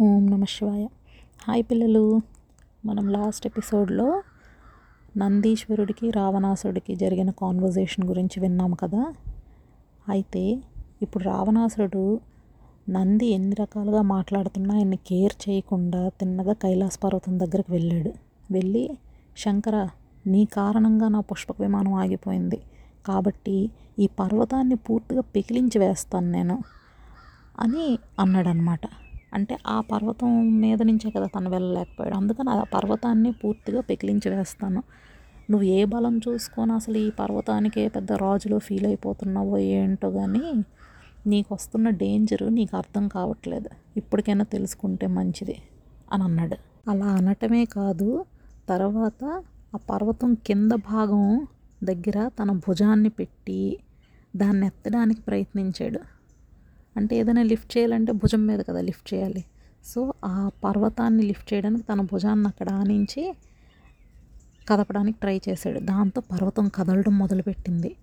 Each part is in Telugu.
ఓం నమ శివాయ. హాయ్ పిల్లలు. మనం లాస్ట్ ఎపిసోడ్లో నందీశ్వరుడికి రావణాసుడికి జరిగిన కాన్వర్జేషన్ గురించి విన్నాం కదా? అయితే ఇప్పుడు రావణాసురుడు నంది ఎన్ని రకాలుగా మాట్లాడుతున్నా ఆయన్ని కేర్ చేయకుండా తిన్నగా కైలాస పర్వతం దగ్గరికి వెళ్ళాడు. వెళ్ళి శంకర నీ కారణంగా నా పుష్పక విమానం ఆగిపోయింది. కాబట్టి ఈ పర్వతాన్ని పూర్తిగా పికిలించి వేస్తాను నేను అని అన్నాడనమాట అంటే ఆ పర్వతం మీద నుంచే కదా తను వెళ్ళలేకపోయాడు. అందుకని ఆ పర్వతాన్ని పూర్తిగా పెకిలించి వేస్తాను. నువ్వు ఏ బలం చూసుకొని అసలు ఈ పర్వతానికే పెద్ద రాజులో ఫీల్ అయిపోతున్నావో ఏంటో కానీ నీకు వస్తున్న డేంజరు నీకు అర్థం కావట్లేదు. ఇప్పటికైనా తెలుసుకుంటే మంచిది అని అన్నాడు. అలా అనటమే కాదు తర్వాత ఆ పర్వతం కింద భాగం దగ్గర తన భుజాన్ని పెట్టి దాన్ని ఎత్తడానికి ప్రయత్నించాడు. అంటే ఏదైనా లిఫ్ట్ చేయాలంటే భుజం మీద కదా లిఫ్ట్ చేయాలి. సో ఆ పర్వతాన్ని లిఫ్ట్ చేయడానికి తన భుజాన్ని అక్కడ ఆనించి కదపడానికి ట్రై చేశాడు. దాంతో పర్వతం కదలడం మొదలుపెట్టింది.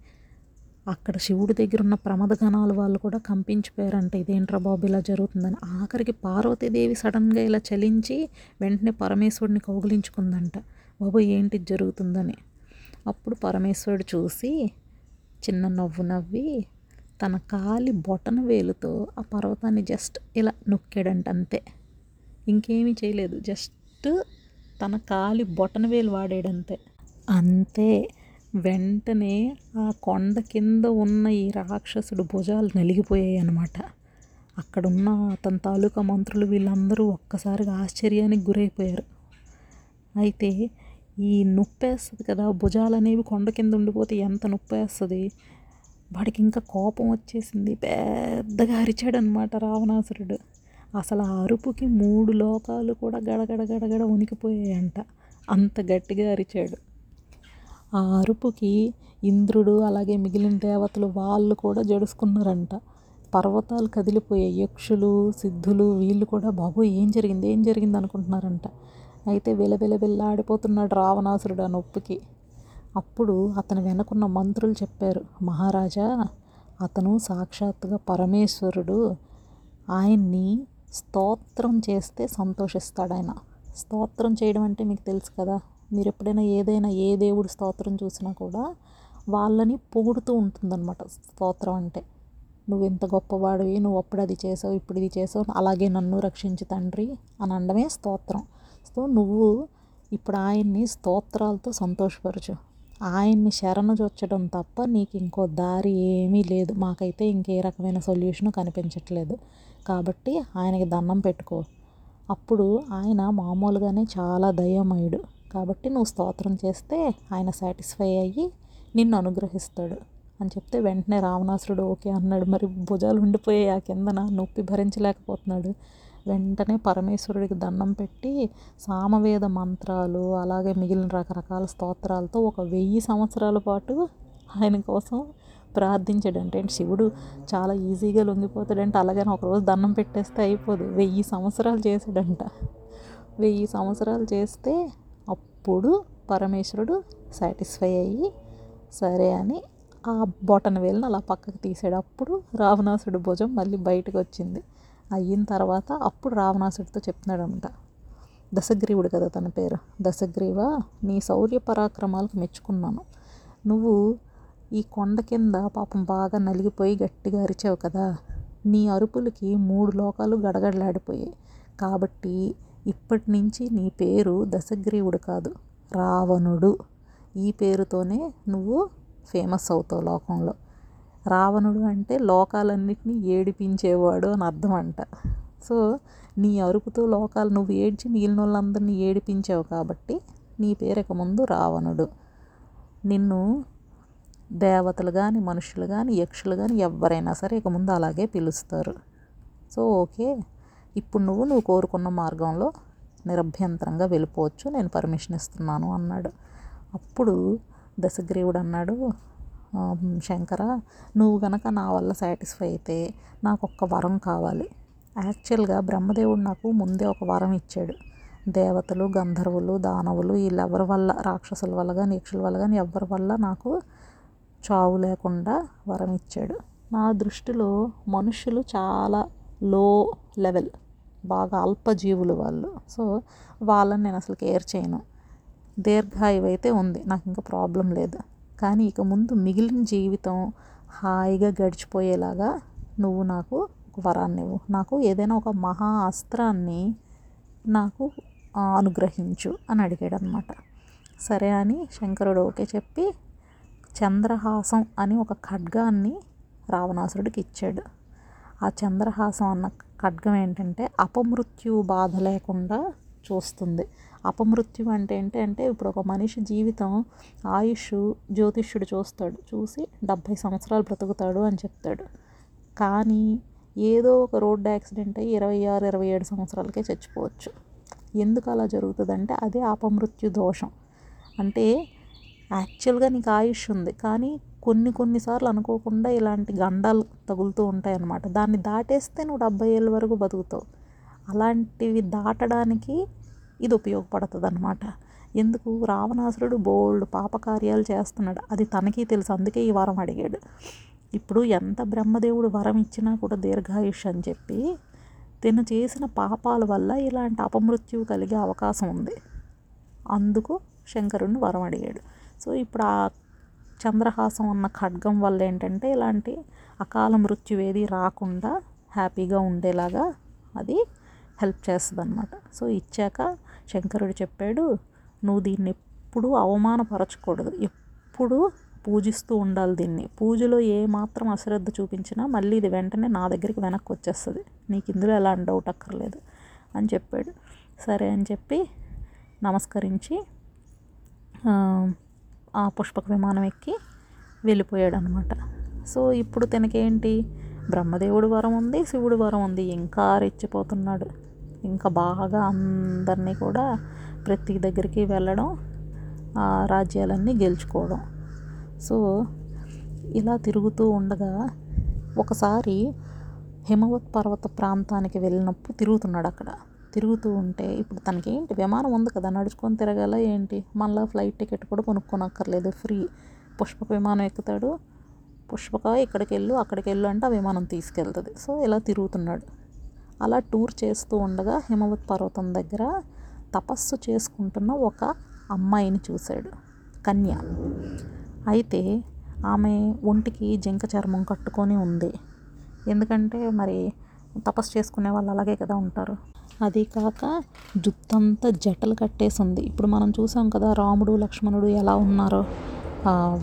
అక్కడ శివుడి దగ్గర ఉన్న ప్రమద గణాలు వాళ్ళు కూడా కంపించిపోయారంట. ఇదేంట్రా బాబు ఇలా జరుగుతుందని. ఆఖరికి పార్వతీదేవి సడన్గా ఇలా చలించి వెంటనే పరమేశ్వరుడిని కౌగిలించుకుందంట. బాబు ఏంటి జరుగుతుందని? అప్పుడు పరమేశ్వరుడు చూసి చిన్న నవ్వు నవ్వి తన కాలి బొటన వేలుతో ఆ పర్వతాన్ని జస్ట్ ఇలా నొక్కాడంట అంతే. ఇంకేమీ చేయలేదు. జస్ట్ తన కాలి బొటన వేలు వాడాడంతే. అంతే. వెంటనే ఆ కొండ కింద ఉన్న ఈ రాక్షసుడు భుజాలు నలిగిపోయాయి అన్నమాట. అక్కడున్న అతని తాలూకా మంత్రులు వీళ్ళందరూ ఒక్కసారిగా ఆశ్చర్యానికి గురైపోయారు. అయితే ఈ నొప్పేస్తుంది కదా భుజాలు అనేవి కొండ కింద ఉండిపోతే ఎంత నొప్పేస్తుంది? వాడికి ఇంకా కోపం వచ్చేసింది. పెద్దగా అరిచాడు అనమాట రావణాసురుడు. అసలు ఆ అరుపుకి మూడు లోకాలు కూడా గడగడ గడగడ ఉనికిపోయాయంట అంత గట్టిగా అరిచాడు. ఆ అరుపుకి ఇంద్రుడు అలాగే మిగిలిన దేవతలు వాళ్ళు కూడా జడుసుకున్నారంట. పర్వతాలు కదిలిపోయాయి. యక్షులు సిద్ధులు వీళ్ళు కూడా బాబు ఏం జరిగింది? ఏం జరిగింది? అనుకుంటున్నారంట. అయితే విలవిలవిల్లాడిపోతున్నాడు రావణాసురుడు ఆ నొప్పికి. అప్పుడు అతని వెనకున్న మంత్రులు చెప్పారు మహారాజా అతను సాక్షాత్తుగా పరమేశ్వరుడు. ఆయన్ని స్తోత్రం చేస్తే సంతోషిస్తాడు ఆయన. స్తోత్రం చేయడం అంటే మీకు తెలుసు కదా మీరు ఎప్పుడైనా ఏదైనా ఏ దేవుడు స్తోత్రం చూసినా కూడా వాళ్ళని పొగుడుతూ ఉంటుందన్నమాట స్తోత్రం అంటే. నువ్వు ఇంత గొప్పవాడివి నువ్వు అప్పుడు అది చేసావు ఇప్పుడు ఇది చేసావు అలాగే నన్ను రక్షించి తండ్రి అని అనడమే స్తోత్రం. సో నువ్వు ఇప్పుడు ఆయన్ని స్తోత్రాలతో సంతోషపరచు. ఆయన్ని శరణజొచ్చడం తప్ప నీకు ఇంకో దారి ఏమీ లేదు. మాకైతే ఇంకే రకమైన సొల్యూషన్ కనిపించట్లేదు. కాబట్టి ఆయనకి దండం పెట్టుకో. అప్పుడు ఆయన మామూలుగానే చాలా దయమయుడు. కాబట్టి నువ్వు స్తోత్రం చేస్తే ఆయన సాటిస్ఫై అయ్యి నిన్ను అనుగ్రహిస్తాడు. అని చెప్తే వెంటనే రావణాసురుడు ఓకే అన్నాడు. మరి భుజాలు ఉండిపోయాయి. ఆ కిందన నొప్పి భరించలేకపోతున్నాడు. వెంటనే పరమేశ్వరుడికి దండం పెట్టి సామవేద మంత్రాలు అలాగే మిగిలిన రకరకాల స్తోత్రాలతో ఒక వెయ్యి సంవత్సరాల పాటు ఆయన కోసం ప్రార్థించాడంటే శివుడు చాలా ఈజీగా లొంగిపోతాడంటే అలాగని ఒకరోజు దండం పెట్టేస్తే అయిపోదు. వెయ్యి సంవత్సరాలు చేశాడంట. వెయ్యి సంవత్సరాలు చేస్తే అప్పుడు పరమేశ్వరుడు సాటిస్ఫై అయ్యి సరే అని ఆ బొటన వేలను అలా పక్కకు తీసాడు. అప్పుడు రావణాసుడు భుజం మళ్ళీ బయటకు వచ్చింది. అయిన తర్వాత అప్పుడు రావణాసుడితో చెప్తున్నాడంట. దశగ్రీవుడు కదా తన పేరు. దశగ్రీవ నీ శౌర్య పరాక్రమాలకు మెచ్చుకున్నాను. నువ్వు ఈ కొండ కింద పాపం బాగా నలిగిపోయి గట్టిగా అరిచావు కదా. నీ అరుపులకి మూడు లోకాలు గడగడలాడిపోయాయి. కాబట్టి ఇప్పటి నుంచి నీ పేరు దశగ్రీవుడు కాదు రావణుడు. ఈ పేరుతోనే నువ్వు ఫేమస్ అవుతావు లోకంలో. రావణుడు అంటే లోకాలన్నిటినీ ఏడిపించేవాడు అని అర్థం అంట సో నీ అరుపుతో లోకాలు నువ్వు ఏడ్చి మిగిలిన వాళ్ళందరినీ ఏడిపించావు కాబట్టి నీ పేరు ఇక ముందు రావణుడు. నిన్ను దేవతలు కానీ మనుషులు కానీ యక్షులు కానీ ఎవరైనా సరే ఇక ముందు అలాగే పిలుస్తారు. సో ఓకే ఇప్పుడు నువ్వు నువ్వు కోరుకున్న మార్గంలో నిరభ్యంతరంగా వెళ్ళిపోవచ్చు. నేను పర్మిషన్ ఇస్తున్నాను అన్నాడు. అప్పుడు దశగ్రీవుడు అన్నాడు శంకర నువ్వు గనక నా వల్ల సాటిస్ఫై అయితే నాకు ఒక్క వరం కావాలి. యాక్చువల్గా బ్రహ్మదేవుడు నాకు ముందే ఒక వరం ఇచ్చాడు. దేవతలు గంధర్వులు దానవులు వీళ్ళెవరి వల్ల రాక్షసుల వల్ల కానీ యక్షుల వల్ల కానీ ఎవరి వల్ల నాకు చావు లేకుండా వరం ఇచ్చాడు. నా దృష్టిలో మనుషులు చాలా లో లెవెల్ బాగా అల్పజీవులు వాళ్ళు. సో వాళ్ళని నేను అసలు కేర్ చేయను. దీర్ఘాయువు అయితే ఉంది. నాకు ఇంకా ప్రాబ్లం లేదు. కానీ ఇక ముందు మిగిలిన జీవితం హాయిగా గడిచిపోయేలాగా నువ్వు నాకు ఒక వరాన్ని ఇవ్వు. నాకు ఏదైనా ఒక మహా అస్త్రాన్ని నాకు అనుగ్రహించు అని అడిగాడు అనమాట సరే అని శంకరుడు ఓకే చెప్పి చంద్రహాసం అని ఒక ఖడ్గాన్ని రావణాసురుడికి ఇచ్చాడు. ఆ చంద్రహాసం అన్న ఖడ్గం ఏంటంటే అపమృత్యు బాధ లేకుండా చూస్తుంది. అపమృత్యు అంటే ఏంటి? అంటే ఇప్పుడు ఒక మనిషి జీవితం ఆయుష్ జ్యోతిష్యుడు చూస్తాడు. చూసి డెబ్భై సంవత్సరాలు బ్రతుకుతాడు అని చెప్తాడు. కానీ ఏదో ఒక రోడ్డు యాక్సిడెంట్ అయ్యి ఇరవై ఆరు ఇరవై ఏడు సంవత్సరాలకే చచ్చిపోవచ్చు. ఎందుకు అలా జరుగుతుందంటే అదే అపమృత్యు దోషం. అంటే యాక్చువల్గా నీకు ఆయుష్ ఉంది. కానీ కొన్ని కొన్నిసార్లు అనుకోకుండా ఇలాంటి గండాలు తగులుతూ ఉంటాయి అన్నమాట దాన్ని దాటేస్తే నువ్వు డెబ్బై ఏళ్ళ వరకు బతుకుతావు. అలాంటివి దాటడానికి ఇది ఉపయోగపడుతుంది అనమాట ఎందుకు? రావణాసురుడు బోల్డ్ పాపకార్యాలు చేస్తున్నాడు. అది తనకి తెలుసు. అందుకే ఈ వరం అడిగాడు. ఇప్పుడు ఎంత బ్రహ్మదేవుడు వరం ఇచ్చినా కూడా దీర్ఘాయుష్ అని చెప్పి తిను చేసిన పాపాల వల్ల ఇలాంటి అపమృత్యువు కలిగే అవకాశం ఉంది. అందుకు శంకరుణ్ణి వరం అడిగాడు. సో ఇప్పుడు ఆ చంద్రహాసం అన్న ఖడ్గం వల్ల ఏంటంటే ఇలాంటి అకాల మృత్యు రాకుండా హ్యాపీగా ఉండేలాగా అది హెల్ప్ చేస్తుంది అనమాట సో ఇచ్చాక శంకరుడు చెప్పాడు నువ్వు దీన్ని ఎప్పుడూ అవమానపరచకూడదు. ఎప్పుడు పూజిస్తూ ఉండాలి దీన్ని. పూజలో ఏ మాత్రం అశ్రద్ధ చూపించినా మళ్ళీ ఇది వెంటనే నా దగ్గరికి వెనక్కి వచ్చేస్తుంది. నీకు ఇందులో ఎలాంటి డౌట్ అక్కర్లేదు అని చెప్పాడు. సరే అని చెప్పి నమస్కరించి ఆ పుష్పక విమానం ఎక్కి వెళ్ళిపోయాడు అనమాట సో ఇప్పుడు తనకేంటి? బ్రహ్మదేవుడి వరం ఉంది శివుడి వరం ఉంది ఇంకా రెచ్చిపోతున్నాడు ఇంకా బాగా అందరినీ కూడా ప్రతి దగ్గరికి వెళ్ళడం ఆ రాజ్యాలన్నీ గెలుచుకోవడం. సో ఇలా తిరుగుతూ ఉండగా ఒకసారి హిమవత్ పర్వత ప్రాంతానికి వెళ్ళినప్పుడు తిరుగుతున్నాడు అక్కడ. తిరుగుతూ ఉంటే ఇప్పుడు తనకి ఏంటి విమానం ఉంది కదా నడుచుకొని తిరగాల ఏంటి? మళ్ళీ ఫ్లైట్ టికెట్ కూడా కొనుక్కోనక్కర్లేదు ఫ్రీ. పుష్పక విమానం ఎక్కుతాడు. పుష్పక ఇక్కడికి వెళ్ళు అక్కడికి వెళ్ళు అంటే ఆ విమానం తీసుకెళ్తుంది. సో ఇలా తిరుగుతున్నాడు. అలా టూర్ చేస్తూ ఉండగా హిమవత్ పర్వతం దగ్గర తపస్సు చేసుకుంటున్న ఒక అమ్మాయిని చూశాడు కన్య. అయితే ఆమె ఒంటికి జింక చర్మం కట్టుకొని ఉంది. ఎందుకంటే మరి తపస్సు చేసుకునే వాళ్ళు అలాగే కదా ఉంటారు. అది కాక జుత్తంతా జటలు కట్టేసి ఉంది ఇప్పుడు మనం చూసాం కదా రాముడు లక్ష్మణుడు ఎలా ఉన్నారో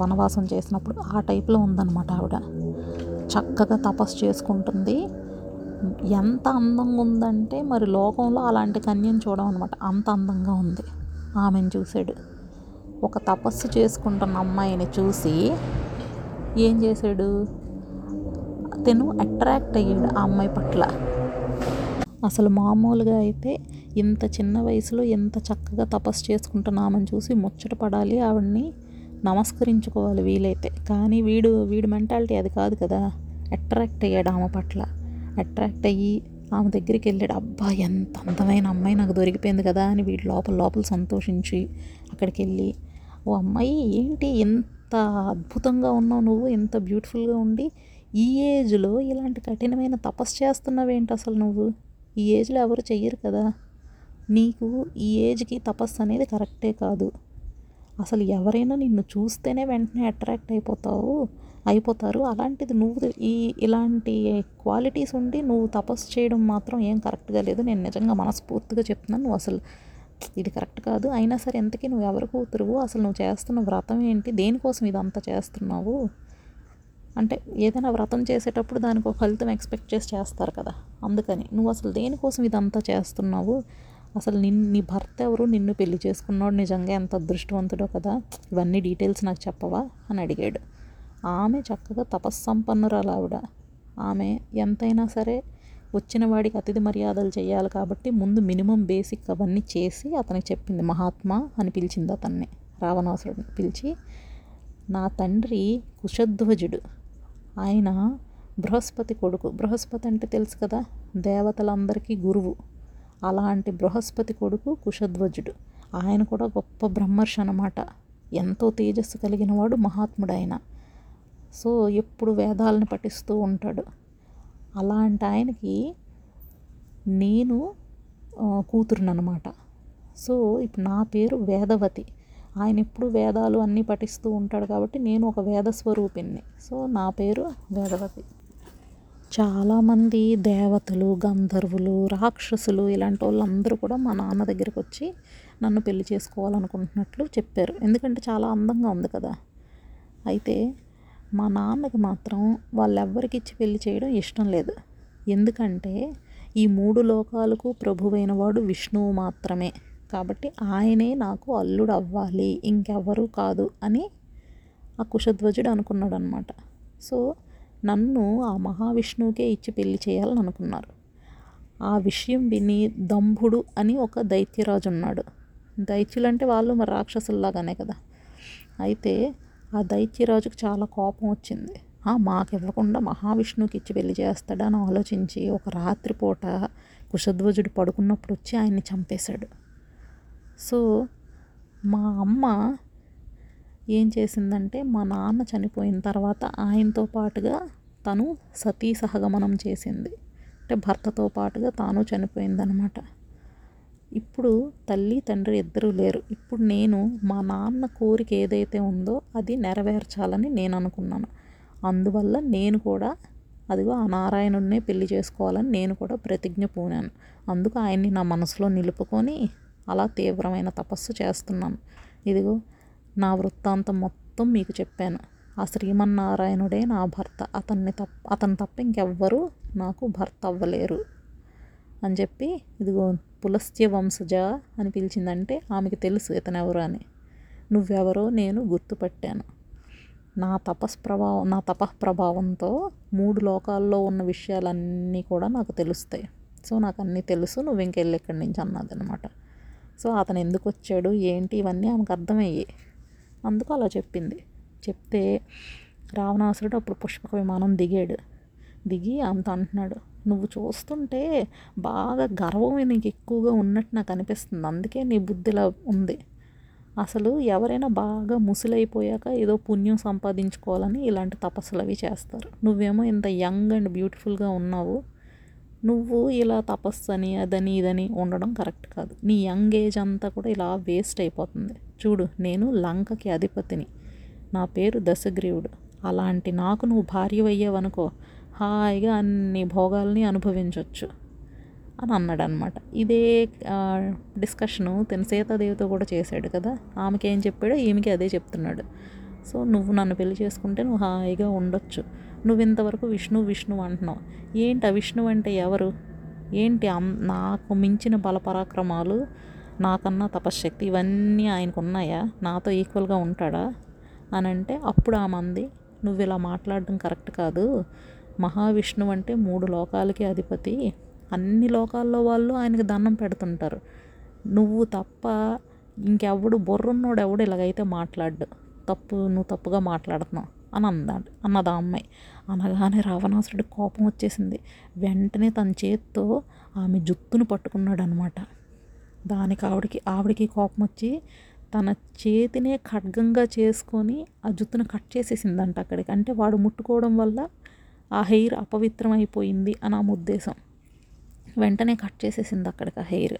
వనవాసం చేసినప్పుడు ఆ టైప్లో ఉందన్నమాట ఆవిడ. చక్కగా తపస్సు చేసుకుంటుంది. ఎంత అందంగా ఉందంటే మరి లోకంలో అలాంటి కన్యను చూడమన్నమాట అంత అందంగా ఉంది ఆమెను చూశాడు ఒక తపస్సు చేసుకుంటున్న అమ్మాయిని చూసి ఏం చేశాడు అతను అట్రాక్ట్ అయ్యాడు ఆ అమ్మాయి పట్ల. అసలు మామూలుగా అయితే ఇంత చిన్న వయసులో ఎంత చక్కగా తపస్సు చేసుకుంటున్నామని చూసి ముచ్చట పడాలి ఆవిడ్ని నమస్కరించుకోవాలి వీలైతే. కానీ వీడు వీడి మెంటాలిటీ అది కాదు కదా. అట్రాక్ట్ అయ్యాడు ఆమె పట్ల. అట్రాక్ట్ అయ్యి ఆమె దగ్గరికి వెళ్ళాడు అబ్బా ఎంత అందమైన అమ్మాయి నాకు దొరికిపోయింది కదా అని వీటి లోపల లోపల సంతోషించి అక్కడికి వెళ్ళి ఓ అమ్మాయి ఏంటి ఎంత అద్భుతంగా ఉన్నావు నువ్వు ఎంత బ్యూటిఫుల్గా ఉండి ఈ ఏజ్లో ఇలాంటి కఠినమైన తపస్సు చేస్తున్నావేంటి అసలు నువ్వు? ఈ ఏజ్లో ఎవరు చెయ్యరు కదా. నీకు ఈ ఏజ్కి తపస్సు అనేది కరెక్టే కాదు. అసలు ఎవరైనా నిన్ను చూస్తేనే వెంటనే అట్రాక్ట్ అయిపోతావు. అయిపోతారు. అలాంటిది నువ్వు ఈ ఇలాంటి క్వాలిటీస్ ఉండి నువ్వు తపస్సు చేయడం మాత్రం ఏం కరెక్ట్గా లేదు. నేను నిజంగా మనస్ఫూర్తిగా చెప్తున్నాను నువ్వు అసలు ఇది కరెక్ట్ కాదు. అయినా సరే ఎంతకీ నువ్వు ఎవరి కూతురువు? అసలు నువ్వు చేస్తున్న వ్రతం ఏంటి? దేనికోసం ఇదంతా చేస్తున్నావు? అంటే ఏదైనా వ్రతం చేసేటప్పుడు దానికి ఒక ఫలితం ఎక్స్పెక్ట్ చేసి చేస్తారు కదా. అందుకని నువ్వు అసలు దేనికోసం ఇదంతా చేస్తున్నావు? అసలు నిన్ను నీ భర్త ఎవరు? నిన్ను పెళ్ళి చేసుకున్నాడు నిజంగా ఎంత అదృష్టవంతుడో కదా. ఇవన్నీ డీటెయిల్స్ నాకు చెప్పవా? అని అడిగాడు. ఆమె చక్కగా తపస్సంపన్నురాలు ఆవిడ ఆమె ఎంతైనా సరే వచ్చిన వాడికి అతిథి మర్యాదలు చేయాలి కాబట్టి ముందు మినిమం బేసిక్ అవన్నీ చేసి అతనికి చెప్పింది మహాత్మా అని పిలిచింది అతన్ని. రావణాసురుడిని పిలిచి నా తండ్రి కుశధ్వజుడు. ఆయన బృహస్పతి కొడుకు. బృహస్పతి అంటే తెలుసు కదా దేవతలందరికీ గురువు. అలాంటి బృహస్పతి కొడుకు కుశధ్వజుడు. ఆయన కూడా గొప్ప బ్రహ్మర్షి అనమాట ఎంతో తేజస్సు కలిగిన వాడు మహాత్ముడు ఆయన సో ఎప్పుడు వేదాలను పఠిస్తూ ఉంటాడు. అలాంటి ఆయనకి నేను కూతురునమాట సో ఇప్పుడు నా పేరు వేదవతి. ఆయన ఎప్పుడు వేదాలు అన్నీ పఠిస్తూ ఉంటాడు కాబట్టి నేను ఒక వేద స్వరూపిణ్ణి. సో నా పేరు వేదవతి. చాలామంది దేవతలు గంధర్వులు రాక్షసులు ఇలాంటి వాళ్ళందరూ కూడా మా నాన్న దగ్గరికి వచ్చి నన్ను పెళ్ళి చేసుకోవాలనుకుంటున్నట్లు చెప్పారు. ఎందుకంటే చాలా అందంగా ఉంది కదా. అయితే మా నాన్నకి మాత్రం వాళ్ళెవ్వరికి ఇచ్చి పెళ్ళి చేయడం ఇష్టం లేదు. ఎందుకంటే ఈ మూడు లోకాలకు ప్రభువైన వాడు విష్ణువు మాత్రమే. కాబట్టి ఆయనే నాకు అల్లుడు అవ్వాలి ఇంకెవ్వరూ కాదు అని ఆ కుశధ్వజుడు అనుకున్నాడు అనమాట సో నన్ను ఆ మహావిష్ణువుకే ఇచ్చి పెళ్ళి చేయాలని అనుకున్నారు. ఆ విషయం విని దంభుడు అని ఒక దైత్యరాజు ఉన్నాడు దైత్యులంటే వాళ్ళు మరి రాక్షసుల్లాగానే కదా. అయితే ఆ దైత్యరాజుకు చాలా కోపం వచ్చింది. మాకు ఇవ్వకుండా మహావిష్ణువుకి ఇచ్చి పెళ్ళి చేస్తాడని ఆలోచించి ఒక రాత్రిపూట కుశధ్వజుడు పడుకున్నప్పుడు వచ్చి ఆయన్ని చంపేశాడు. సో మా అమ్మ ఏం చేసిందంటే మా నాన్న చనిపోయిన తర్వాత ఆయనతో పాటుగా తను సతీ సహగమనం చేసింది. అంటే భర్తతో పాటుగా తాను చనిపోయిందనమాట ఇప్పుడు తల్లి తండ్రి ఇద్దరూ లేరు. ఇప్పుడు నేను మా నాన్న కోరిక ఏదైతే ఉందో అది నెరవేర్చాలని నేను అనుకున్నాను. అందువల్ల నేను కూడా అదిగో ఆ నారాయణుడినే పెళ్ళి చేసుకోవాలని నేను కూడా ప్రతిజ్ఞ పూనాను. అందుకు ఆయన్ని నా మనసులో నిలుపుకొని అలా తీవ్రమైన తపస్సు చేస్తున్నాను. ఇదిగో నా వృత్తాంతం మొత్తం మీకు చెప్పాను. ఆ శ్రీమన్నారాయణుడే నా భర్త. అతన్ని తప్ప అతను తప్ప ఇంకెవ్వరూ నాకు భర్త అవ్వలేరు అని చెప్పి ఇదిగో పులస్త్య వంశజ అని పిలిచిందంటే ఆమెకి తెలుసు ఇతనెవరో అని. నువ్వెవరో నేను గుర్తుపట్టాను. నా తపస్ ప్రభావం నా తపః ప్రభావంతో మూడు లోకాల్లో ఉన్న విషయాలన్నీ కూడా నాకు తెలుస్తాయి. సో నాకు అన్నీ తెలుసు నువ్వు ఇంకెళ్ళి ఇక్కడి నుంచి అన్నదనమాట. సో అతను ఎందుకు వచ్చాడు ఏంటి ఇవన్నీ ఆమెకు అర్థమయ్యాయి. అందుకు అలా చెప్పింది. చెప్తే రావణాసురుడు అప్పుడు పుష్పక విమానం దిగాడు. దిగి ఆమెతో అంటున్నాడు నువ్వు చూస్తుంటే బాగా గర్వం నీకు ఎక్కువగా ఉన్నట్టు నాకు అనిపిస్తుంది. అందుకే నీ బుద్ధిలా ఉంది. అసలు ఎవరైనా బాగా ముసలైపోయాక ఏదో పుణ్యం సంపాదించుకోవాలని ఇలాంటి తపస్సులు అవి చేస్తారు. నువ్వేమో ఇంత యంగ్ అండ్ బ్యూటిఫుల్గా ఉన్నావు. నువ్వు ఇలా తపస్సు అని అదని ఇదని ఉండడం కరెక్ట్ కాదు. నీ యంగ్ ఏజ్ అంతా కూడా ఇలా వేస్ట్ అయిపోతుంది. చూడు నేను లంకకి అధిపతిని. నా పేరు దశగ్రీవుడు. అలాంటి నాకు నువ్వు భార్య అయ్యావనుకో హాయిగా అన్ని భోగాల్ని అనుభవించవచ్చు అని అన్నాడు అనమాట ఇదే డిస్కషను తన సీతాదేవితో కూడా చేశాడు కదా. ఆమెకి ఏం చెప్పాడో ఈమెకి అదే చెప్తున్నాడు. సో నువ్వు నన్ను పెళ్ళి చేసుకుంటే నువ్వు హాయిగా ఉండొచ్చు. నువ్వు ఇంతవరకు విష్ణు విష్ణు అంటున్నావు. ఏంటి ఆ విష్ణు అంటే ఎవరు? ఏంటి నాకు మించిన బలపరాక్రమాలు నాకన్నా తపశ్శక్తి ఇవన్నీ ఆయనకు ఉన్నాయా? నాతో ఈక్వల్గా ఉంటాడా? అని అంటే అప్పుడు ఆ మంది నువ్వు ఇలా మాట్లాడడం కరెక్ట్ కాదు. మహావిష్ణువు అంటే మూడు లోకాలకి అధిపతి. అన్ని లోకాల్లో వాళ్ళు ఆయనకి దండం పెడుతుంటారు. నువ్వు తప్ప ఇంకెవడు బొర్రున్నోడు ఎవడు ఇలాగైతే మాట్లాడు తప్పు నువ్వు తప్పుగా మాట్లాడుతున్నావు అని అందాడు అన్నది ఆ అమ్మాయి. అనగానే రావణాసురుడి కోపం వచ్చేసింది. వెంటనే తన చేత్తో ఆమె జుత్తును పట్టుకున్నాడు అనమాట దానికి ఆవిడకి ఆవిడకి కోపం వచ్చి తన చేతినే ఖడ్గంగా చేసుకొని ఆ జుత్తును కట్ చేసేసిందంట అక్కడికి. అంటే వాడు ముట్టుకోవడం వల్ల ఆ హెయిర్ అపవిత్రం అయిపోయింది అని ఆమె ఉద్దేశం. వెంటనే కట్ చేసేసింది అక్కడికి ఆ హెయిర్.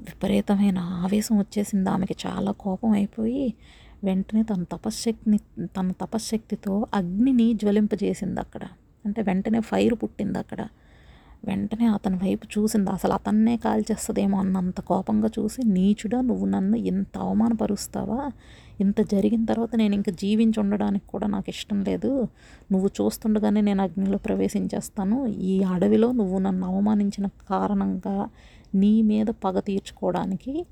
విపరీతమైన ఆవేశం వచ్చేసింది. ఆమెకి చాలా కోపం అయిపోయి వెంటనే తన తపశ్శక్తిని తన తపశ్శక్తితో అగ్నిని జ్వలింపజేసింది అక్కడ. అంటే వెంటనే ఫైర్ పుట్టింది అక్కడ. వెంటనే అతని వైపు చూసింది. అసలు అతన్నే కాల్చేస్తుందేమో అన్నంత కోపంగా చూసి నీచుడా నువ్వు నన్ను ఇంత అవమానపరుస్తావా? ఇంత జరిగిన తర్వాత నేను ఇంకా జీవించి ఉండడానికి కూడా నాకు ఇష్టం లేదు. నువ్వు చూస్తుండగానే నేను అగ్నిలో ప్రవేశించేస్తాను. ఈ అడవిలో నువ్వు నన్ను అవమానించిన కారణంగా నీ మీద పగ తీర్చుకోవడానికి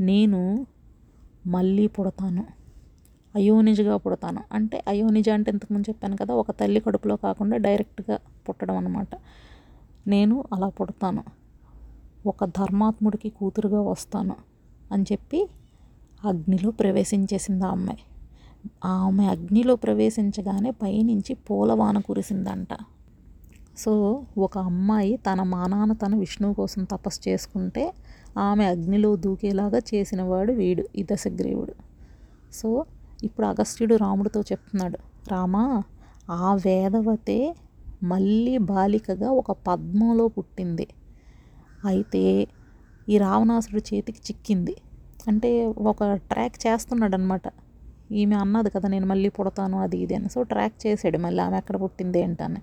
నేను మళ్ళీ పుడతాను. అయోనిజగా పుడతాను. అంటే అయోనిజ అంటే ఇంతకుముందు చెప్పాను కదా ఒక తల్లి కడుపులో కాకుండా డైరెక్ట్గా పుట్టడం అనమాట నేను అలా పుడతాను. ఒక ధర్మాత్ముడికి కూతురుగా వస్తాను అని చెప్పి అగ్నిలో ప్రవేశించేసింది ఆ అమ్మాయి. ఆమె అగ్నిలో ప్రవేశించగానే పైనుంచి పూలవాన కురిసిందంట. సో ఒక అమ్మాయి తన మానాన తన విష్ణువు కోసం తపస్సు చేసుకుంటే ఆమె అగ్నిలో దూకేలాగా చేసినవాడు వీడు ఈ దశగ్రీవుడు. సో ఇప్పుడు అగస్త్యుడు రాముడితో చెప్తున్నాడు రామా ఆ వేదవతే మళ్ళీ బాలికగా ఒక పద్మంలో పుట్టింది. అయితే ఈ రావణాసుడు చేతికి చిక్కింది. అంటే ఒక ట్రాక్ చేస్తున్నాడు అనమాట ఈమె అన్నది కదా నేను మళ్ళీ పుడతాను అది ఇది అని. సో ట్రాక్ చేసాడు మళ్ళీ ఆమె ఎక్కడ పుట్టింది ఏంటని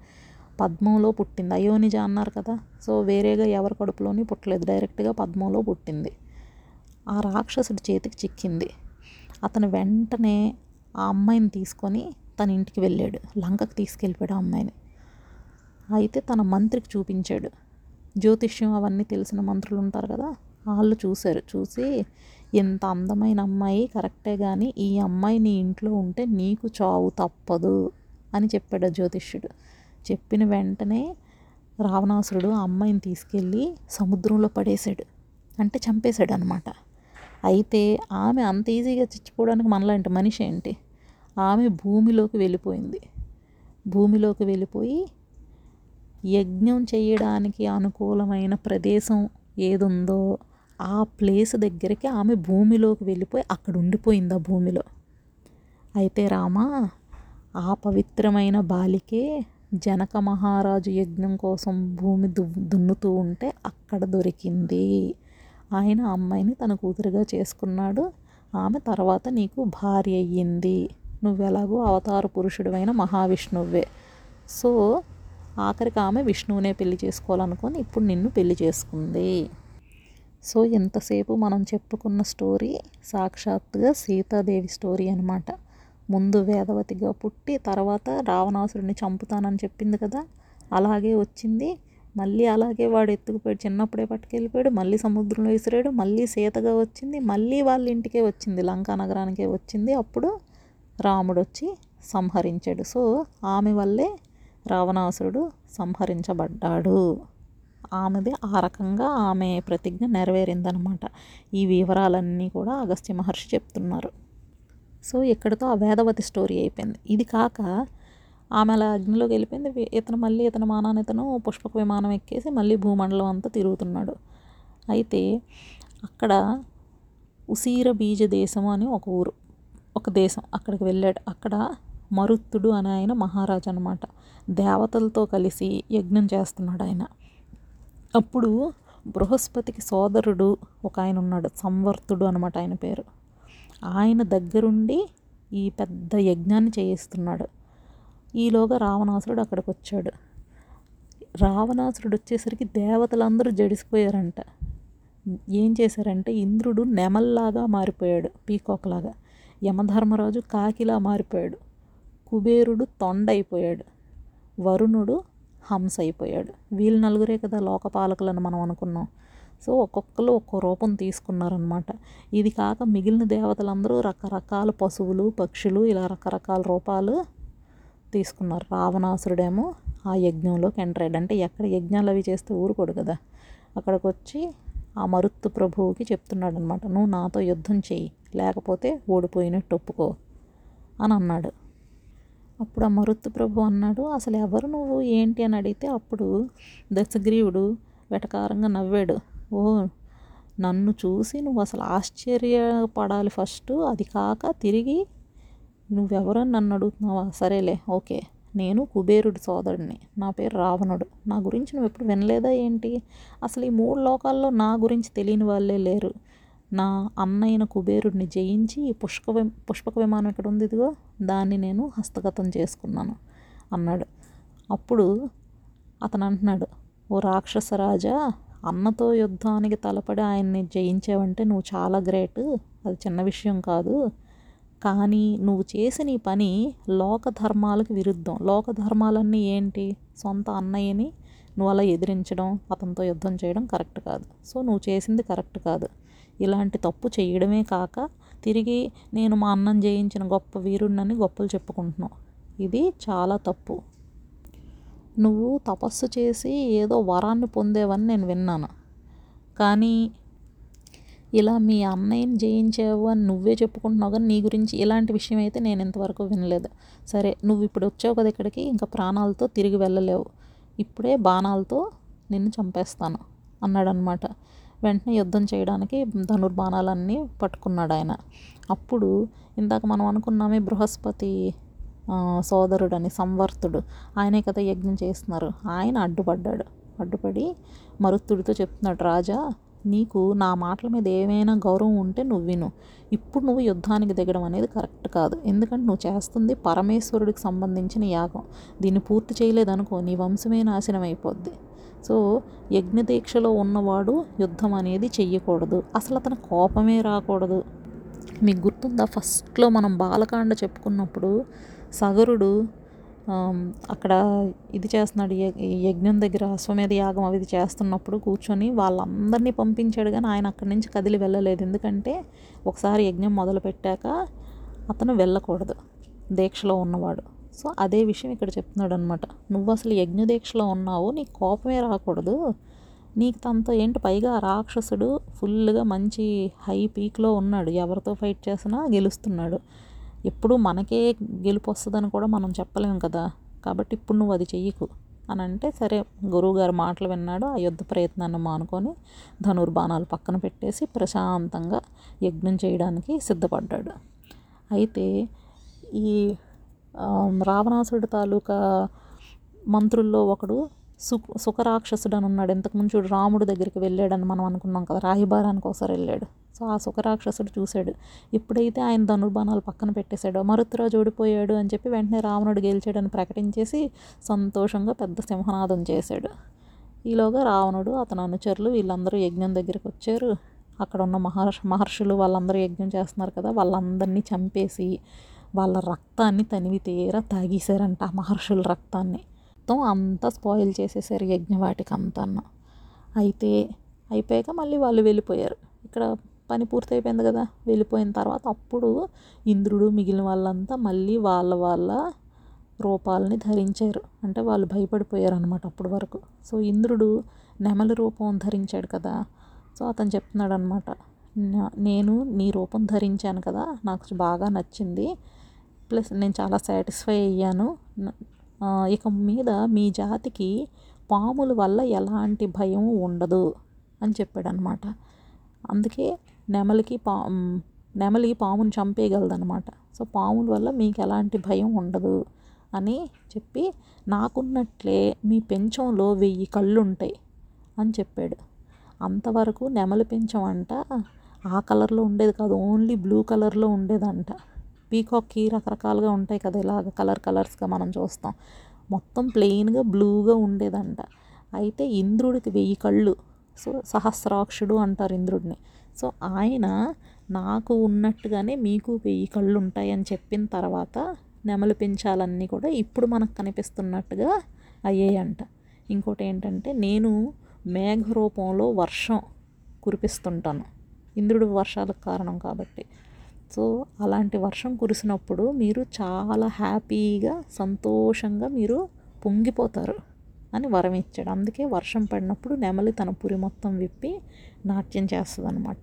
పద్మంలో పుట్టింది. అయోనిజ అన్నారు కదా. సో వేరేగా ఎవరి కడుపులోని పుట్టలేదు. డైరెక్ట్గా పద్మంలో పుట్టింది. ఆ రాక్షసుడి చేతికి చిక్కింది. అతను వెంటనే ఆ అమ్మాయిని తీసుకొని తన ఇంటికి వెళ్ళాడు. లంకకు తీసుకెళ్ళిపోయాడు ఆ అమ్మాయిని. అయితే తన మంత్రికి చూపించాడు. జ్యోతిష్యం అవన్నీ తెలిసిన మంత్రులు ఉంటారు కదా వాళ్ళు చూశారు. చూసి ఇంత అందమైన అమ్మాయి కరెక్టే కానీ ఈ అమ్మాయి నీ ఇంట్లో ఉంటే నీకు చావు తప్పదు అని చెప్పాడు జ్యోతిష్యుడు. చెప్పిన వెంటనే రావణాసురుడు ఆ అమ్మాయిని తీసుకెళ్ళి సముద్రంలో పడేశాడు. అంటే చంపేశాడు అనమాట అయితే ఆమె అంత ఈజీగా చచ్చిపోవడానికి మనలాంటి మనిషి ఏంటి? ఆమె భూమిలోకి వెళ్ళిపోయింది. భూమిలోకి వెళ్ళిపోయి యజ్ఞం చేయడానికి అనుకూలమైన ప్రదేశం ఏదుందో ఆ ప్లేస్ దగ్గరికి ఆమె భూమిలోకి వెళ్ళిపోయి అక్కడ ఉండిపోయింది ఆ భూమిలో. అయితే రామా ఆ పవిత్రమైన బాలికే జనక మహారాజు యజ్ఞం కోసం భూమి దు దున్నుతూ ఉంటే అక్కడ దొరికింది. ఆయన అమ్మాయిని తన కూతురుగా చేసుకున్నాడు. ఆమె తర్వాత నీకు భార్య అయ్యింది. నువ్వెలాగో అవతార పురుషుడివైన మహావిష్ణువే. సో ఆఖరికి ఆమె విష్ణువునే పెళ్ళి చేసుకోవాలనుకొని ఇప్పుడు నిన్ను పెళ్ళి చేసుకుంది. సో ఎంతసేపు మనం చెప్పుకున్న స్టోరీ సాక్షాత్తుగా సీతాదేవి స్టోరీ అనమాట ముందు వేదవతిగా పుట్టి తర్వాత రావణాసురుడిని చంపుతానని చెప్పింది కదా అలాగే వచ్చింది. మళ్ళీ అలాగే వాడు ఎత్తుకుపోయాడు చిన్నప్పుడే పట్టుకెళ్ళిపోయాడు మళ్ళీ సముద్రంలో విసిరాడు మళ్ళీ సీతగా వచ్చింది మళ్ళీ వాళ్ళ ఇంటికే వచ్చింది లంకా నగరానికే వచ్చింది. అప్పుడు రాముడు వచ్చి సంహరించాడు. సో ఆమె వల్లే రావణాసురుడు సంహరించబడ్డాడు. ఆమెది ఆ రకంగా ఆమె ప్రతిజ్ఞ నెరవేరిందనమాట ఈ వివరాలన్నీ కూడా అగస్త్య మహర్షి చెప్తున్నారు. సో ఇక్కడితో ఆ వేదవతి స్టోరీ అయిపోయింది. ఇది కాక ఆమె అలా అగ్నిలోకి వెళ్ళిపోయింది. ఇతను మళ్ళీ ఇతను మానాన్ని ఇతను పుష్పక విమానం ఎక్కేసి మళ్ళీ భూమండలం అంతా తిరుగుతున్నాడు. అయితే అక్కడ ఉసీర బీజ దేశం అని ఒక ఊరు ఒక దేశం అక్కడికి వెళ్ళాడు. అక్కడ మరుత్తుడు అని ఆయన మహారాజు అనమాట దేవతలతో కలిసి యజ్ఞం చేస్తున్నాడు ఆయన. అప్పుడు బృహస్పతికి సోదరుడు ఒక ఆయన ఉన్నాడు సంవర్తుడు అనమాట ఆయన పేరు. ఆయన దగ్గరుండి ఈ పెద్ద యజ్ఞాన్ని చేయిస్తున్నాడు. ఈలోగా రావణాసురుడు అక్కడికి వచ్చాడు రావణాసురుడు వచ్చేసరికి దేవతలందరూ జడిసిపోయారంట. ఏం చేశారంటే ఇంద్రుడు నెమల్లాగా మారిపోయాడు పీకోక్లాగా. యమధర్మరాజు కాకిలా మారిపోయాడు. కుబేరుడు తొండైపోయాడు. వరుణుడు హంస అయిపోయాడు వీళ్ళు నలుగురే కదా లోకపాలకులని మనం అనుకున్నాం. సో ఒక్కొక్కరు ఒక్కో రూపం తీసుకున్నారనమాట ఇది కాక మిగిలిన దేవతలందరూ రకరకాల పశువులు పక్షులు ఇలా రకరకాల రూపాలు తీసుకున్నారు. రావణాసురుడేమో ఆ యజ్ఞంలోకి ఎంటర్ అయ్యాడు. అంటే ఎక్కడ యజ్ఞాలు అవి చేస్తే ఊరుకోడు కదా. అక్కడికి వచ్చి ఆ మరుత్తు ప్రభువుకి చెప్తున్నాడు అనమాట నువ్వు నాతో యుద్ధం చెయ్యి. లేకపోతే ఓడిపోయినట్టు ఒప్పుకో అని అన్నాడు. అప్పుడు ఆ మరుత్తు ప్రభు అన్నాడు అసలు ఎవరు నువ్వు? ఏంటి? అని అడిగితే అప్పుడు దశగ్రీవుడు వెటకారంగా నవ్వాడు ఓ నన్ను చూసి నువ్వు అసలు ఆశ్చర్యపడాలి ఫస్ట్. అది కాక తిరిగి నువ్వెవరని నన్ను అడుగుతున్నావా? సరేలే ఓకే. నేను కుబేరుడి సోదరుడిని నా పేరు రావణుడు. నా గురించి నువ్వు ఎప్పుడు వినలేదా ఏంటి? అసలు ఈ మూడు లోకాల్లో నా గురించి తెలియని వాళ్ళే లేరు. నా అన్నయ్యన కుబేరుడిని జయించి పుష్క పుష్పక విమానం ఎక్కడ ఉంది ఇదిగో? దాన్ని నేను హస్తగతం చేసుకున్నాను అన్నాడు. అప్పుడు అతను అంటున్నాడు ఓ రాక్షస రాజా అన్నతో యుద్ధానికి తలపడి ఆయన్ని జయించావంటే నువ్వు చాలా గ్రేట్. అది చిన్న విషయం కాదు. కానీ నువ్వు చేసిన ఈ పని లోక ధర్మాలకు విరుద్ధం. లోక ధర్మాలన్నీ ఏంటి? సొంత అన్నయ్యని నువ్వు అలా ఎదిరించడం అతనితో యుద్ధం చేయడం కరెక్ట్ కాదు. సో నువ్వు చేసింది కరెక్ట్ కాదు. ఇలాంటి తప్పు చేయడమే కాక తిరిగి నేను మా అన్నం జయించిన గొప్ప వీరుణ్ణని గొప్పలు చెప్పుకుంటున్నావు. ఇది చాలా తప్పు. నువ్వు తపస్సు చేసి ఏదో వరాన్ని పొందేవని నేను విన్నాను. కానీ ఇలా మీ అన్నయ్యని జయించావు అని నువ్వే చెప్పుకుంటున్నావు కానీ నీ గురించి ఇలాంటి విషయం అయితే నేను ఇంతవరకు వినలేదు. సరే నువ్వు ఇప్పుడు వచ్చావు కదా ఇక్కడికి ఇంకా ప్రాణాలతో తిరిగి వెళ్ళలేవు. ఇప్పుడే బాణాలతో నిన్ను చంపేస్తాను అన్నాడనమాట వెంటనే యుద్ధం చేయడానికి ధనుర్బాణాలన్నీ పట్టుకున్నాడు ఆయన. అప్పుడు ఇందాక మనం అనుకున్నామే బృహస్పతి సోదరుడని సంవర్తుడు. ఆయనే కదా యజ్ఞం చేస్తున్నారు. ఆయన అడ్డుపడ్డాడు. అడ్డుపడి మరుత్తుడితో చెప్తున్నాడు రాజా నీకు నా మాటల మీద ఏమైనా గౌరవం ఉంటే నువ్వు విను. ఇప్పుడు నువ్వు యుద్ధానికి దిగడం అనేది కరెక్ట్ కాదు. ఎందుకంటే నువ్వు చేస్తుంది పరమేశ్వరుడికి సంబంధించిన యాగం. దీన్ని పూర్తి చేయలేదనుకో నీ వంశమే నాశనం అయిపోద్ది. సో యజ్ఞదీక్షలో ఉన్నవాడు యుద్ధం అనేది చెయ్యకూడదు. అసలు అతని కోపమే రాకూడదు. మీకు గుర్తుందా? ఫస్ట్లో మనం బాలకాండ చెప్పుకున్నప్పుడు సగరుడు అక్కడ ఇది చేస్తున్నాడు యజ్ఞం దగ్గర అశ్వమేధ యాగం అవి చేస్తున్నప్పుడు కూర్చొని వాళ్ళందరినీ పంపించాడు కానీ ఆయన అక్కడి నుంచి కదిలి వెళ్ళలేదు. ఎందుకంటే ఒకసారి యజ్ఞం మొదలు పెట్టాక అతను వెళ్ళకూడదు. దీక్షలో ఉన్నవాడు. సో అదే విషయం ఇక్కడ చెప్తున్నాడు అనమాట నువ్వు అసలు యజ్ఞదీక్షలో ఉన్నావు నీకు కోపమే రాకూడదు. నీకు తనతో ఏంటి పైగా రాక్షసుడు ఫుల్గా మంచి హై పీక్లో ఉన్నాడు. ఎవరితో ఫైట్ చేసినా గెలుస్తున్నాడు. ఎప్పుడు మనకే గెలుపు వస్తుందని కూడా మనం చెప్పలేము కదా. కాబట్టి ఇప్పుడు నువ్వు అది చెయ్యకు. అని అంటే సరే గురువుగారు మాటలు విన్నాడు. ఆ యుద్ధ ప్రయత్నాన్ని మానుకొని ధనుర్బాణాలు పక్కన పెట్టేసి ప్రశాంతంగా యజ్ఞం చేయడానికి సిద్ధపడ్డాడు. అయితే ఈ రావణాసుడు తాలూకా మంత్రుల్లో ఒకడు సు సుఖరాక్షసుడు అని ఉన్నాడు ఇంతకుముందు చూడు రాముడు దగ్గరికి వెళ్ళాడని మనం అనుకున్నాం కదా రాహిబారానికి ఒకసారి వెళ్ళాడు. సో ఆ సుఖరాక్షసుడు చూశాడు. ఎప్పుడైతే ఆయన ధనుర్బాణాలు పక్కన పెట్టేశాడో. మరుతురాజు ఓడిపోయాడు అని చెప్పి వెంటనే రావణుడు గెలిచాడని ప్రకటించేసి సంతోషంగా పెద్ద సింహనాదం చేశాడు. ఈలోగా రావణుడు అతని అనుచరులు వీళ్ళందరూ యజ్ఞం దగ్గరికి వచ్చారు. అక్కడ ఉన్న మహర్ష మహర్షులు వాళ్ళందరూ యజ్ఞం చేస్తున్నారు కదా వాళ్ళందరినీ చంపేసి వాళ్ళ రక్తాన్ని తనివి తీరా తాగేశారంట మహర్షుల రక్తాన్ని. మొత్తం అంతా స్పాయిల్ చేసేసారు యజ్ఞవాటికి అంతా అయితే అయిపోయాక మళ్ళీ వాళ్ళు వెళ్ళిపోయారు. ఇక్కడ పని పూర్తయిపోయింది కదా. వెళ్ళిపోయిన తర్వాత అప్పుడు ఇంద్రుడు మిగిలిన వాళ్ళంతా మళ్ళీ వాళ్ళ వాళ్ళ రూపాలని ధరించారు. అంటే వాళ్ళు భయపడిపోయారు అనమాట అప్పటి వరకు. సో ఇంద్రుడు నెమలి రూపం ధరించాడు కదా. సో అతను చెప్తున్నాడు అనమాట నేను నీ రూపం ధరించాను కదా. నాకు బాగా నచ్చింది. ప్లస్ నేను చాలా సాటిస్ఫై అయ్యాను. ఇక మీద మీ జాతికి పాముల వల్ల ఎలాంటి భయం ఉండదు అని చెప్పాడు అనమాట అందుకే నెమలికి పా నెమలి పాముని చంపేయగలదనమాట. సో పాముల వల్ల మీకు ఎలాంటి భయం ఉండదు అని చెప్పి నాకున్నట్లే మీ పెంచంలో వెయ్యి కళ్ళు ఉంటాయి అని చెప్పాడు. అంతవరకు నెమలి పెంచం అంట ఆ కలర్లో ఉండేది కాదు ఓన్లీ బ్లూ కలర్లో ఉండేదంట. పీకాక్కి రకరకాలుగా ఉంటాయి కదా ఇలాగ కలర్ కలర్స్గా మనం చూస్తాం. మొత్తం ప్లెయిన్గా బ్లూగా ఉండేదంట. అయితే ఇంద్రుడికి వెయ్యి కళ్ళు. సో సహస్రాక్షుడు అంటారు ఇంద్రుడిని. సో ఆయన నాకు ఉన్నట్టుగానే మీకు వెయ్యి కళ్ళు ఉంటాయని చెప్పిన తర్వాత నెమలు పెంచాలన్నీ కూడా ఇప్పుడు మనకు కనిపిస్తున్నట్టుగా అయ్యాయంట. ఇంకోటి ఏంటంటే నేను మేఘ రూపంలో వర్షం కురిపిస్తుంటాను. ఇంద్రుడు వర్షాలకు కారణం కాబట్టి. సో అలాంటి వర్షం కురిసినప్పుడు మీరు చాలా హ్యాపీగా సంతోషంగా మీరు పొంగిపోతారు అని వరం ఇచ్చాడు అందుకే వర్షం పడినప్పుడు నెమలి తన పురి మొత్తం విప్పి నాట్యం చేస్తుంది అనమాట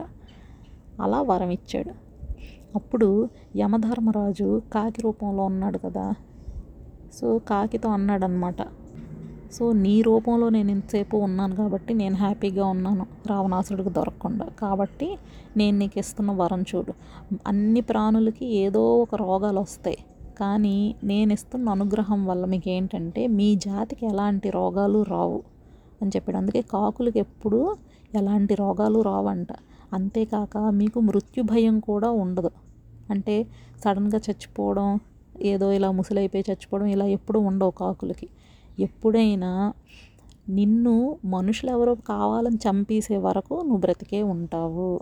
అలా వరం ఇచ్చాడు అప్పుడు యమధర్మరాజు కాకి రూపంలో ఉన్నాడు కదా. సో కాకితో అన్నాడనమాట సో నీ రూపంలో నేను ఇంతసేపు ఉన్నాను కాబట్టి నేను హ్యాపీగా ఉన్నాను. రావణాసురుడికి దొరకకుండా. కాబట్టి నేను నీకు ఇస్తున్న వరం చూడు. అన్ని ప్రాణులకి ఏదో ఒక రోగాలు వస్తాయి. కానీ నేను ఇస్తున్న అనుగ్రహం వల్ల మీకు ఏంటంటే మీ జాతికి ఎలాంటి రోగాలు రావు అని చెప్పాడు. అందుకే కాకులకి ఎప్పుడు ఎలాంటి రోగాలు రావంట. అంతేకాక మీకు మృత్యు భయం కూడా ఉండదు. అంటే సడన్గా చచ్చిపోవడం ఏదో ఇలా ముసలైపోయి చచ్చిపోవడం ఇలా ఎప్పుడూ ఉండవు కాకులకి. ఎప్పుడైనా నిన్ను మనుషులు ఎవరో కావాలని చంపేసే వరకు నువ్వు బ్రతికే ఉంటావు.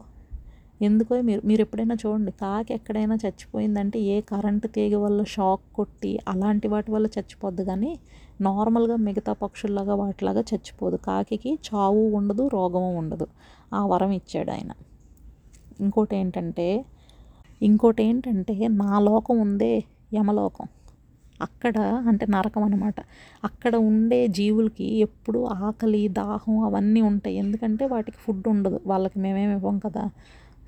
ఎందుకో మీరు మీరు ఎప్పుడైనా చూడండి కాకి ఎక్కడైనా చచ్చిపోయిందంటే ఏ కరెంటు తీగ వల్ల షాక్ కొట్టి అలాంటి వాటి వల్ల చచ్చిపోద్ది కానీ నార్మల్గా మిగతా పక్షుల్లాగా వాటిలాగా చచ్చిపోదు. కాకి చావు ఉండదు రోగము ఉండదు. ఆ వరం ఇచ్చాడు ఆయన. ఇంకోటి ఏంటంటే ఇంకోటి ఏంటంటే నా లోకం ఉందే యమలోకం. అక్కడ అంటే నరకం అనమాట అక్కడ ఉండే జీవులకి ఎప్పుడు ఆకలి దాహం అవన్నీ ఉంటాయి. ఎందుకంటే వాటికి ఫుడ్ ఉండదు. వాళ్ళకి మేమేమి ఇవ్వం కదా.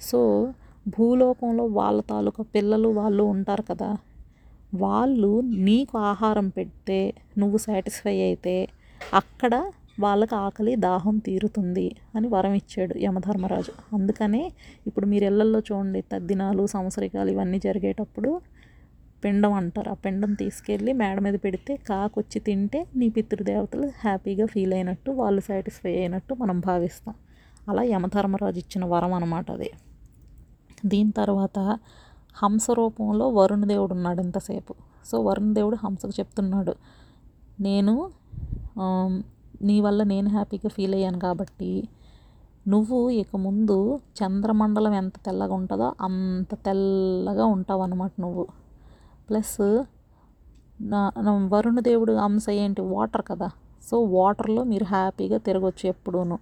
సో భూలోకంలో వాళ్ళ తాలూకా పిల్లలు వాళ్ళు ఉంటారు కదా. వాళ్ళు నీకు ఆహారం పెడితే నువ్వు సాటిస్ఫై అయితే అక్కడ వాళ్ళకి ఆకలి దాహం తీరుతుంది అని వరం ఇచ్చాడు యమధర్మరాజు. అందుకనే ఇప్పుడు మీరు ఇళ్ళల్లో చూడండి తద్దినాలు సంవత్సరికాలు ఇవన్నీ జరిగేటప్పుడు పిండం అంటారు. ఆ పిండం తీసుకెళ్ళి మేడ మీద పెడితే కాకొచ్చి తింటే నీ పితృదేవతలు హ్యాపీగా ఫీల్ అయినట్టు వాళ్ళు సాటిస్ఫై అయినట్టు మనం భావిస్తాం. అలా యమధర్మరాజు ఇచ్చిన వరం అనమాట అది. దీని తర్వాత హంస రూపంలో వరుణదేవుడు ఉన్నాడు ఇంతసేపు. సో వరుణదేవుడు హంసకు చెప్తున్నాడు నేను నీ వల్ల నేను హ్యాపీగా ఫీల్ అయ్యాను కాబట్టి నువ్వు ఇక ముందు చంద్రమండలం ఎంత తెల్లగా ఉంటుందో అంత తెల్లగా ఉంటావు అన్నమాట నువ్వు. ప్లస్ నా వరుణ దేవుడు అంశ ఏంటి? వాటర్ కదా. సో వాటర్లో మీరు హ్యాపీగా తిరగొచ్చు ఎప్పుడూను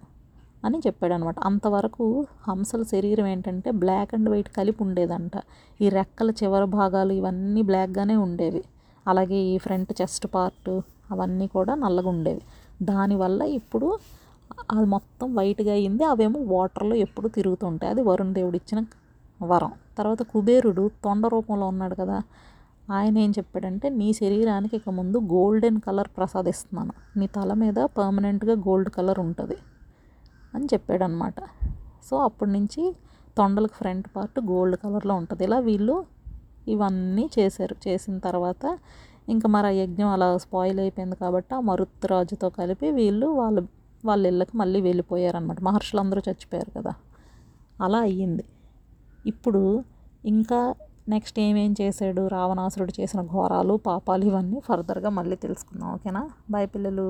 అని చెప్పాడు అనమాట అంతవరకు హంసల శరీరం ఏంటంటే బ్లాక్ అండ్ వైట్ కలిపి ఉండేదంట. ఈ రెక్కల చివరి భాగాలు ఇవన్నీ బ్లాక్గానే ఉండేవి. అలాగే ఈ ఫ్రంట్ చెస్ట్ పార్ట్ అవన్నీ కూడా నల్లగా ఉండేవి. దానివల్ల ఇప్పుడు అది మొత్తం వైట్గా అయింది అవేమో వాటర్లో ఎప్పుడు తిరుగుతుంటాయి. అది వరుణ్ దేవుడు ఇచ్చిన వరం. తర్వాత కుబేరుడు తొండ రూపంలో ఉన్నాడు కదా. ఆయన ఏం చెప్పాడంటే నీ శరీరానికి ఇక ముందు గోల్డెన్ కలర్ ప్రసాదిస్తున్నాను. నీ తల మీద పర్మనెంట్గా గోల్డ్ కలర్ ఉంటుంది అని చెప్పాడనమాట. సో అప్పటి నుంచి తొండలకు ఫ్రంట్ పార్ట్ గోల్డ్ కలర్లో ఉంటుంది. ఇలా వీళ్ళు ఇవన్నీ చేశారు. చేసిన తర్వాత ఇంకా మరి ఆ యజ్ఞం అలా స్పాయిల్ అయిపోయింది కాబట్టి ఆ మరుత్రాజుతో కలిపి వీళ్ళు వాళ్ళ వాళ్ళ ఇళ్ళకి మళ్ళీ వెళ్ళిపోయారనమాట. మహర్షులు అందరూ చచ్చిపోయారు కదా. అలా అయ్యింది. ఇప్పుడు ఇంకా నెక్స్ట్ ఏమేం చేశాడు రావణాసురుడు చేసిన ఘోరాలు పాపాలు ఇవన్నీ ఫర్దర్గా మళ్ళీ తెలుసుకుందాం ఓకేనా? బాయ్ పిల్లలు.